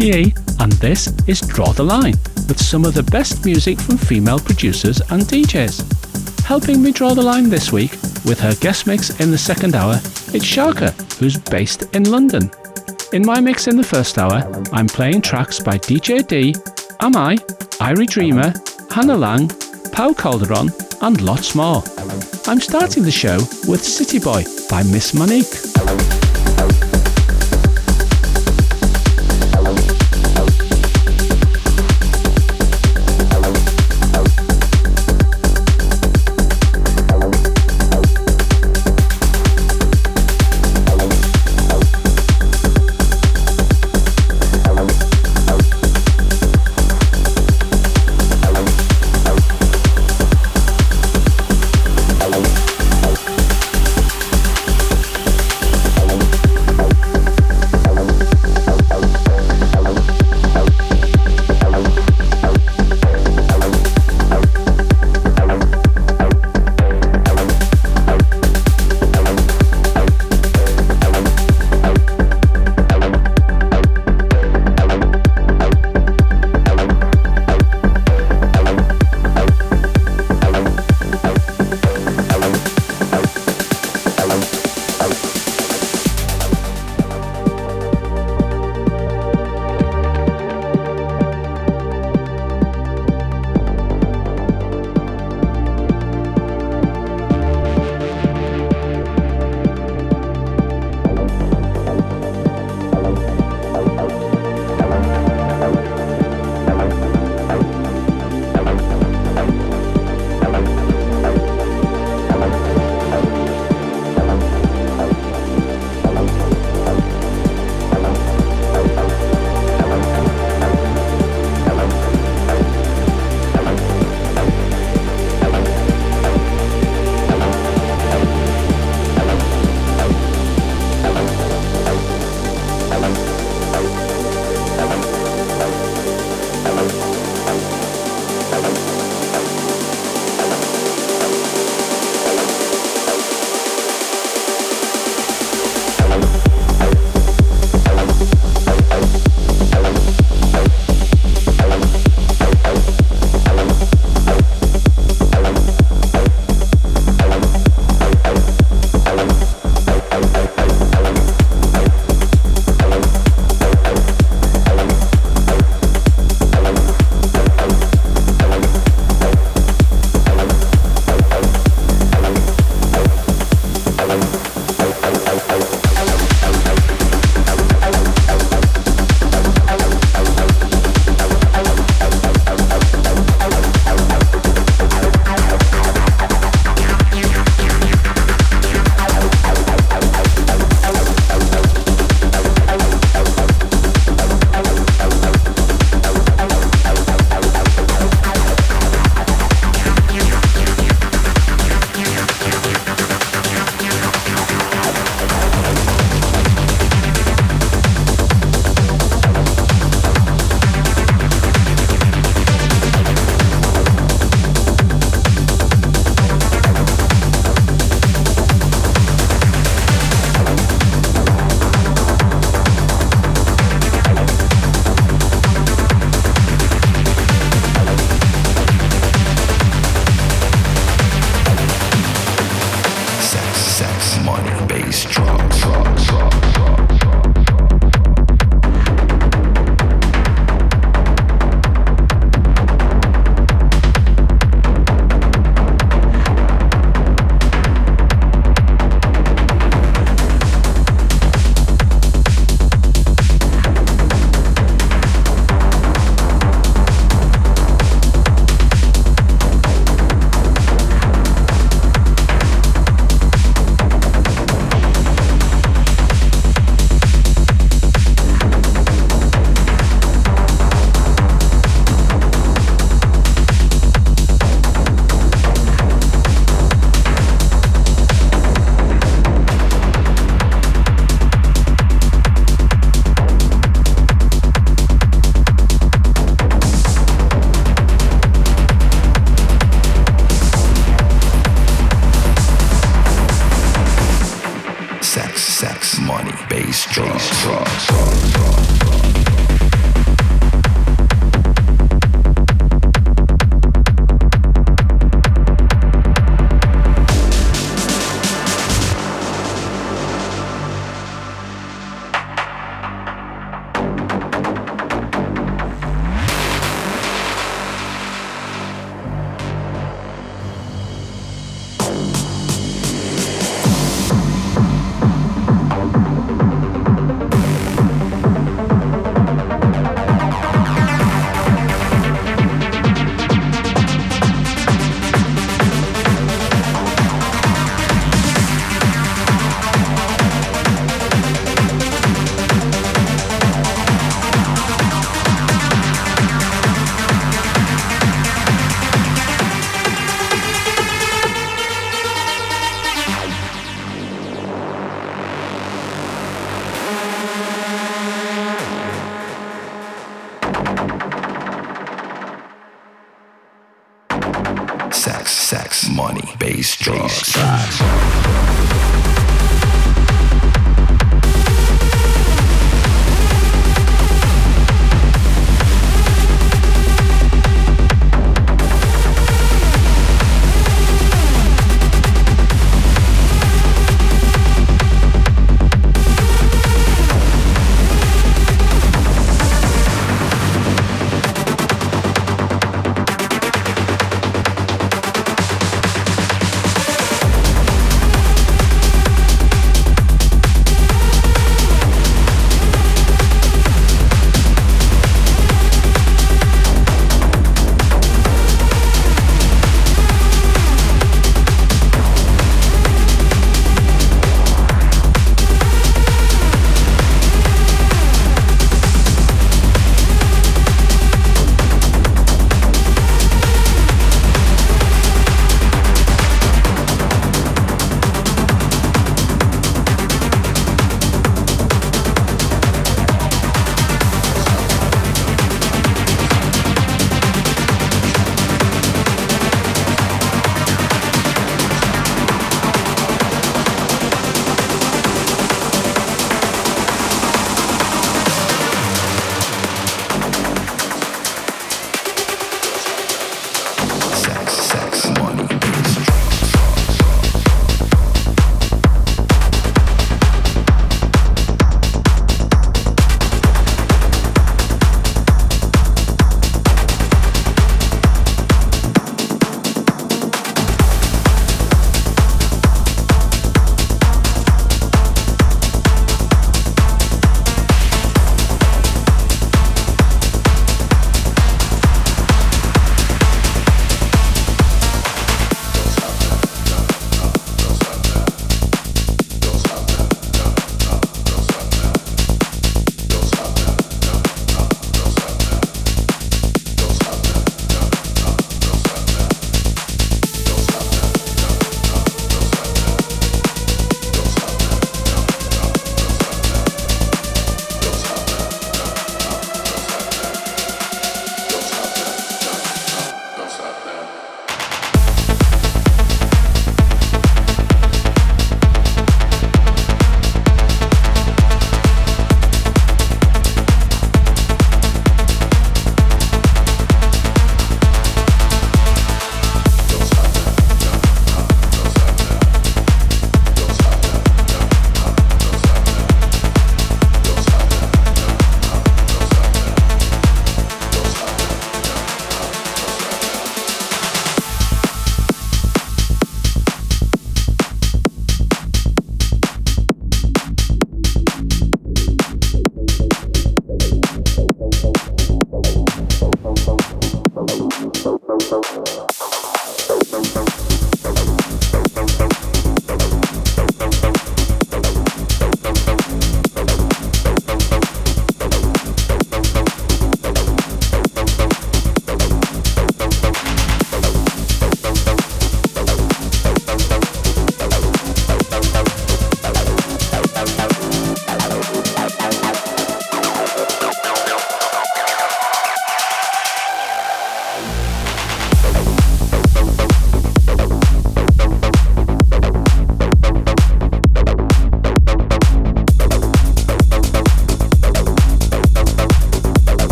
And this is Draw the Line with some of the best music from female producers and DJs. Helping me draw the line this week with her guest mix in the second hour, it's Sharka, who's based in London. In my mix in the first hour, I'm playing tracks by DJ Dee, Am I, Ire Dreamer, Hannah Laing, Pao Calderon, and lots more. I'm starting the show with City Boy by Miss Monique.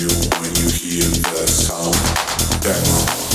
you when you hear the sound.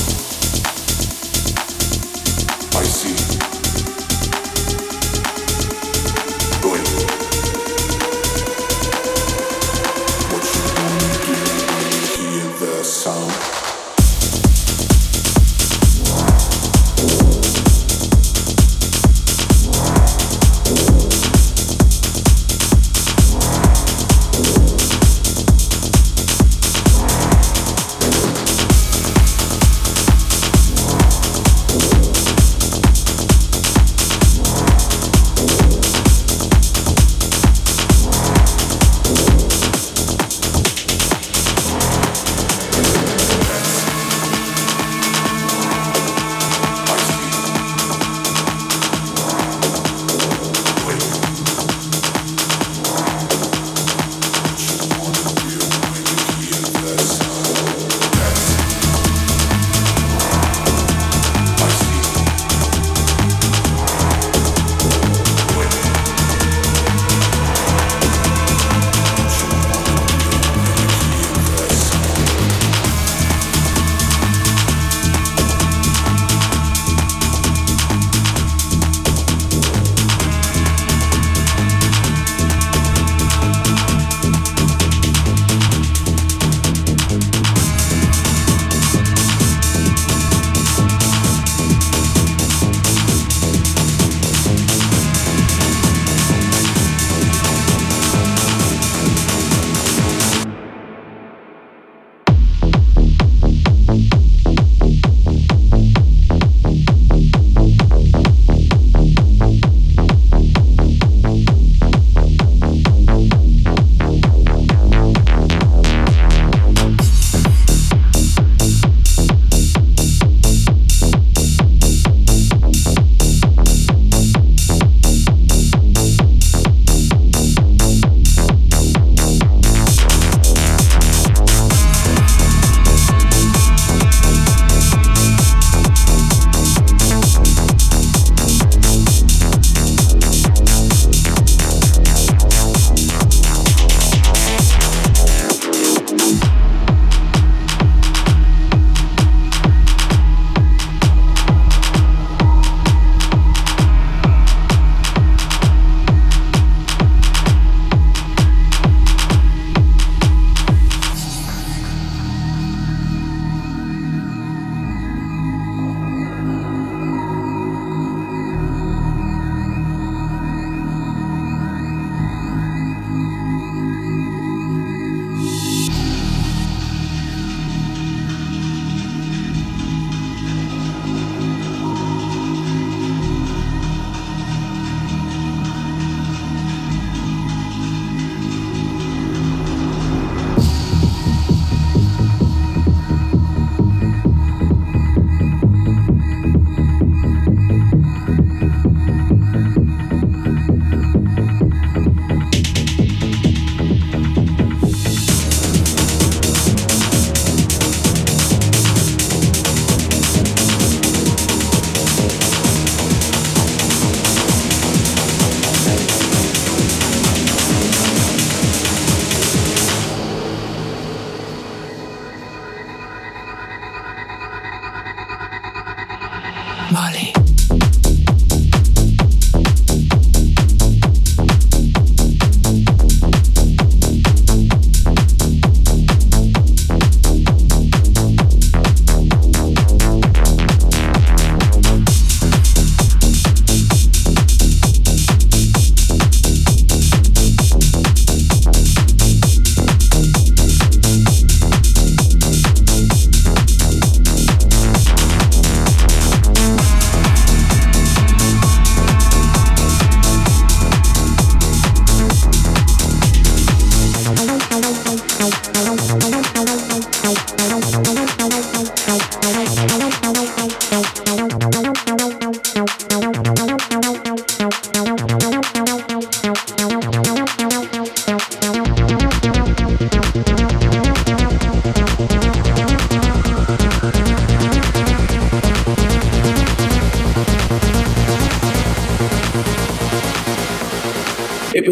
Molly.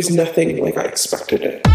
Nothing like I expected it.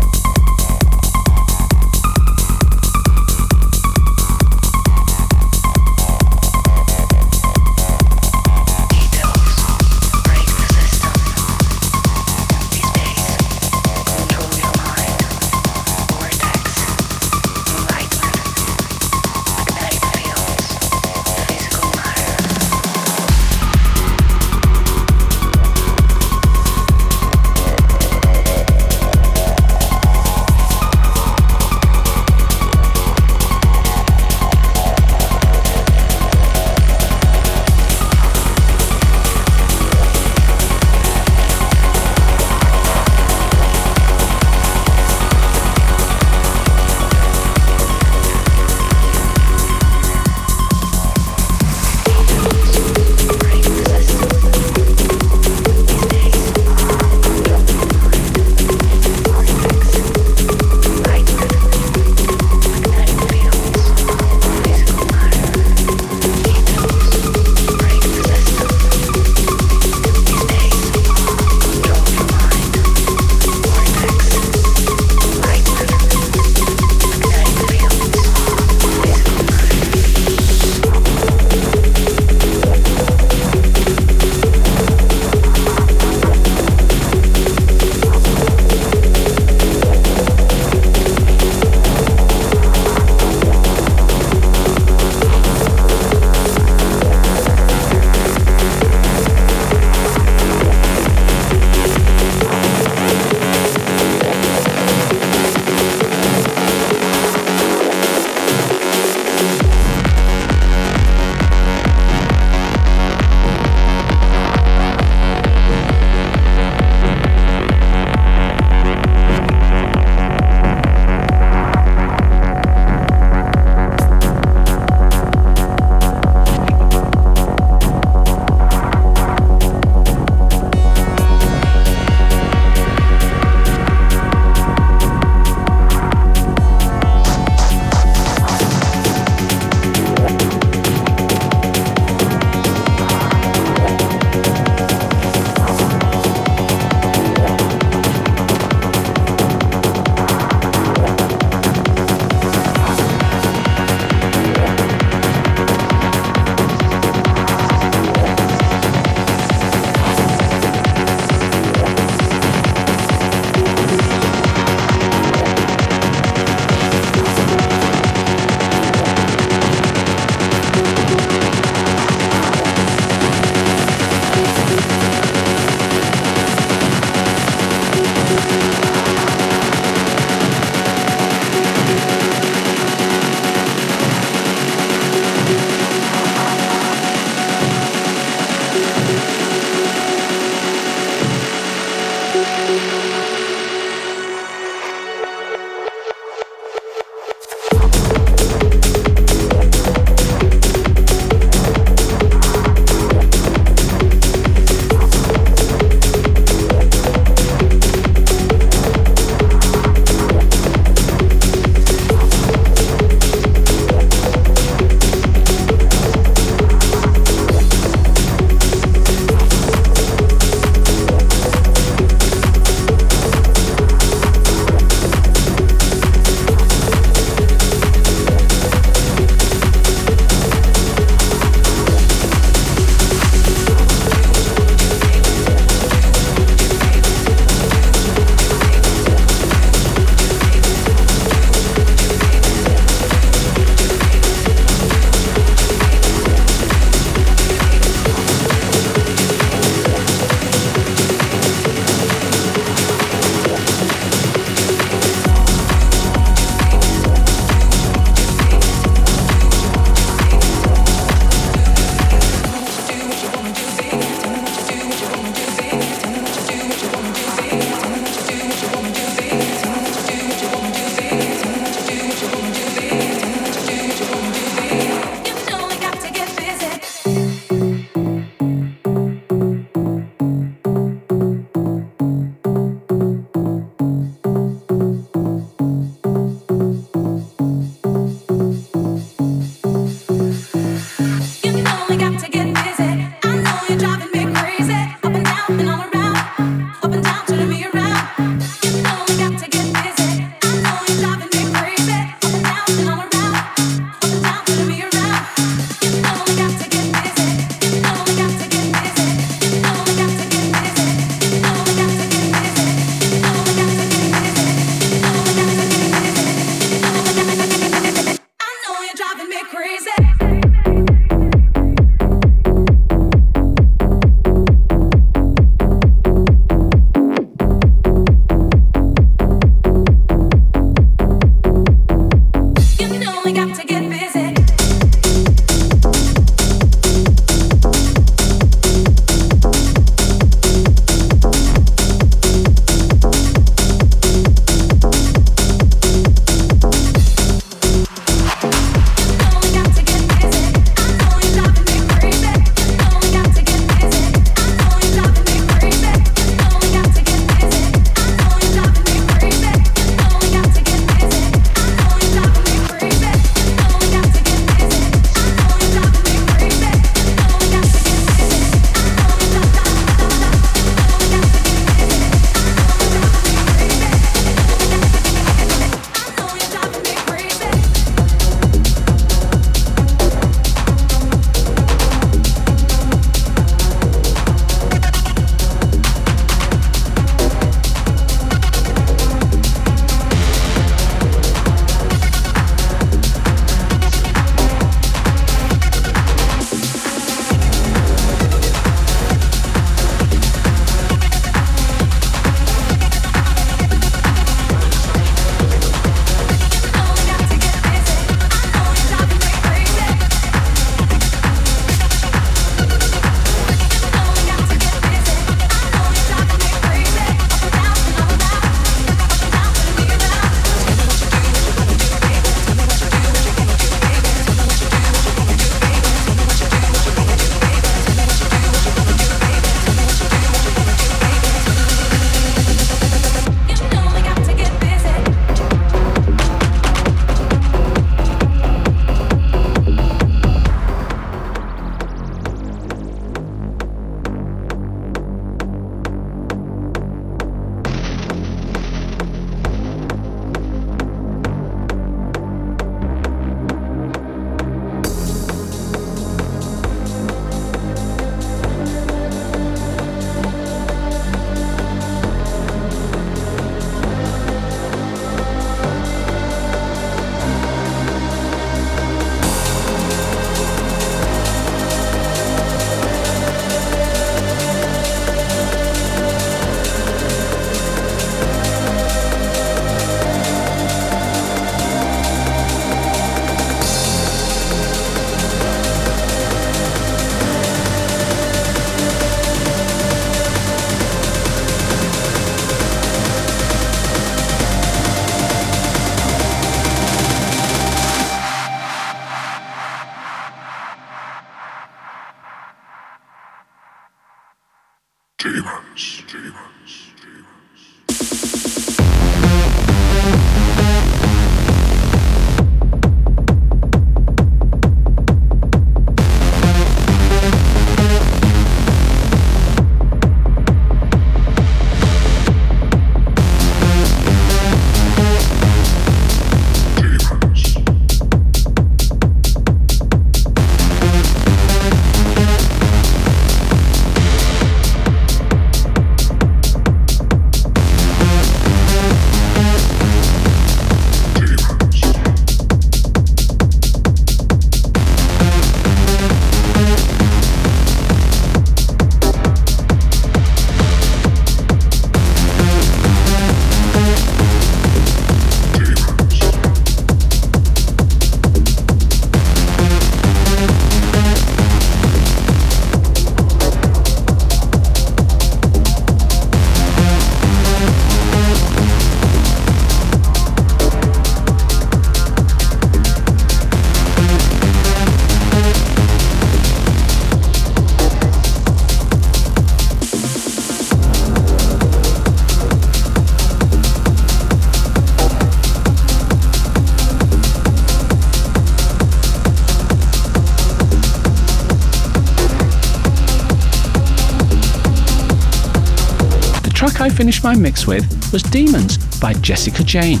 Finished my mix with was Demons by Jessica Jane.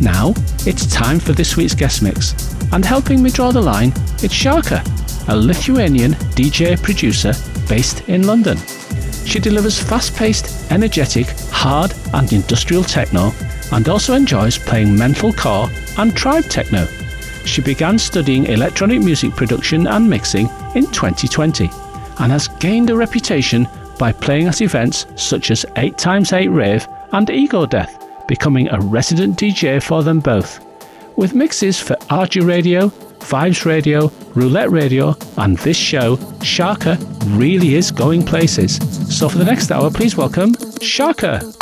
Now, it's time for this week's guest mix, and helping me draw the line, it's Sharka, a Lithuanian DJ producer based in London. She delivers fast paced, energetic, hard, and industrial techno, and also enjoys playing mental core and tribe tekno. She began studying electronic music production and mixing in 2020 and has gained a reputation by playing at events such as 8x8 Rave and Ego Death, becoming a resident DJ for them both. With mixes for AAJA Radio, Vibes Radio, Roulette Radio, and this show, Sharka really is going places. So for the next hour, please welcome Sharka.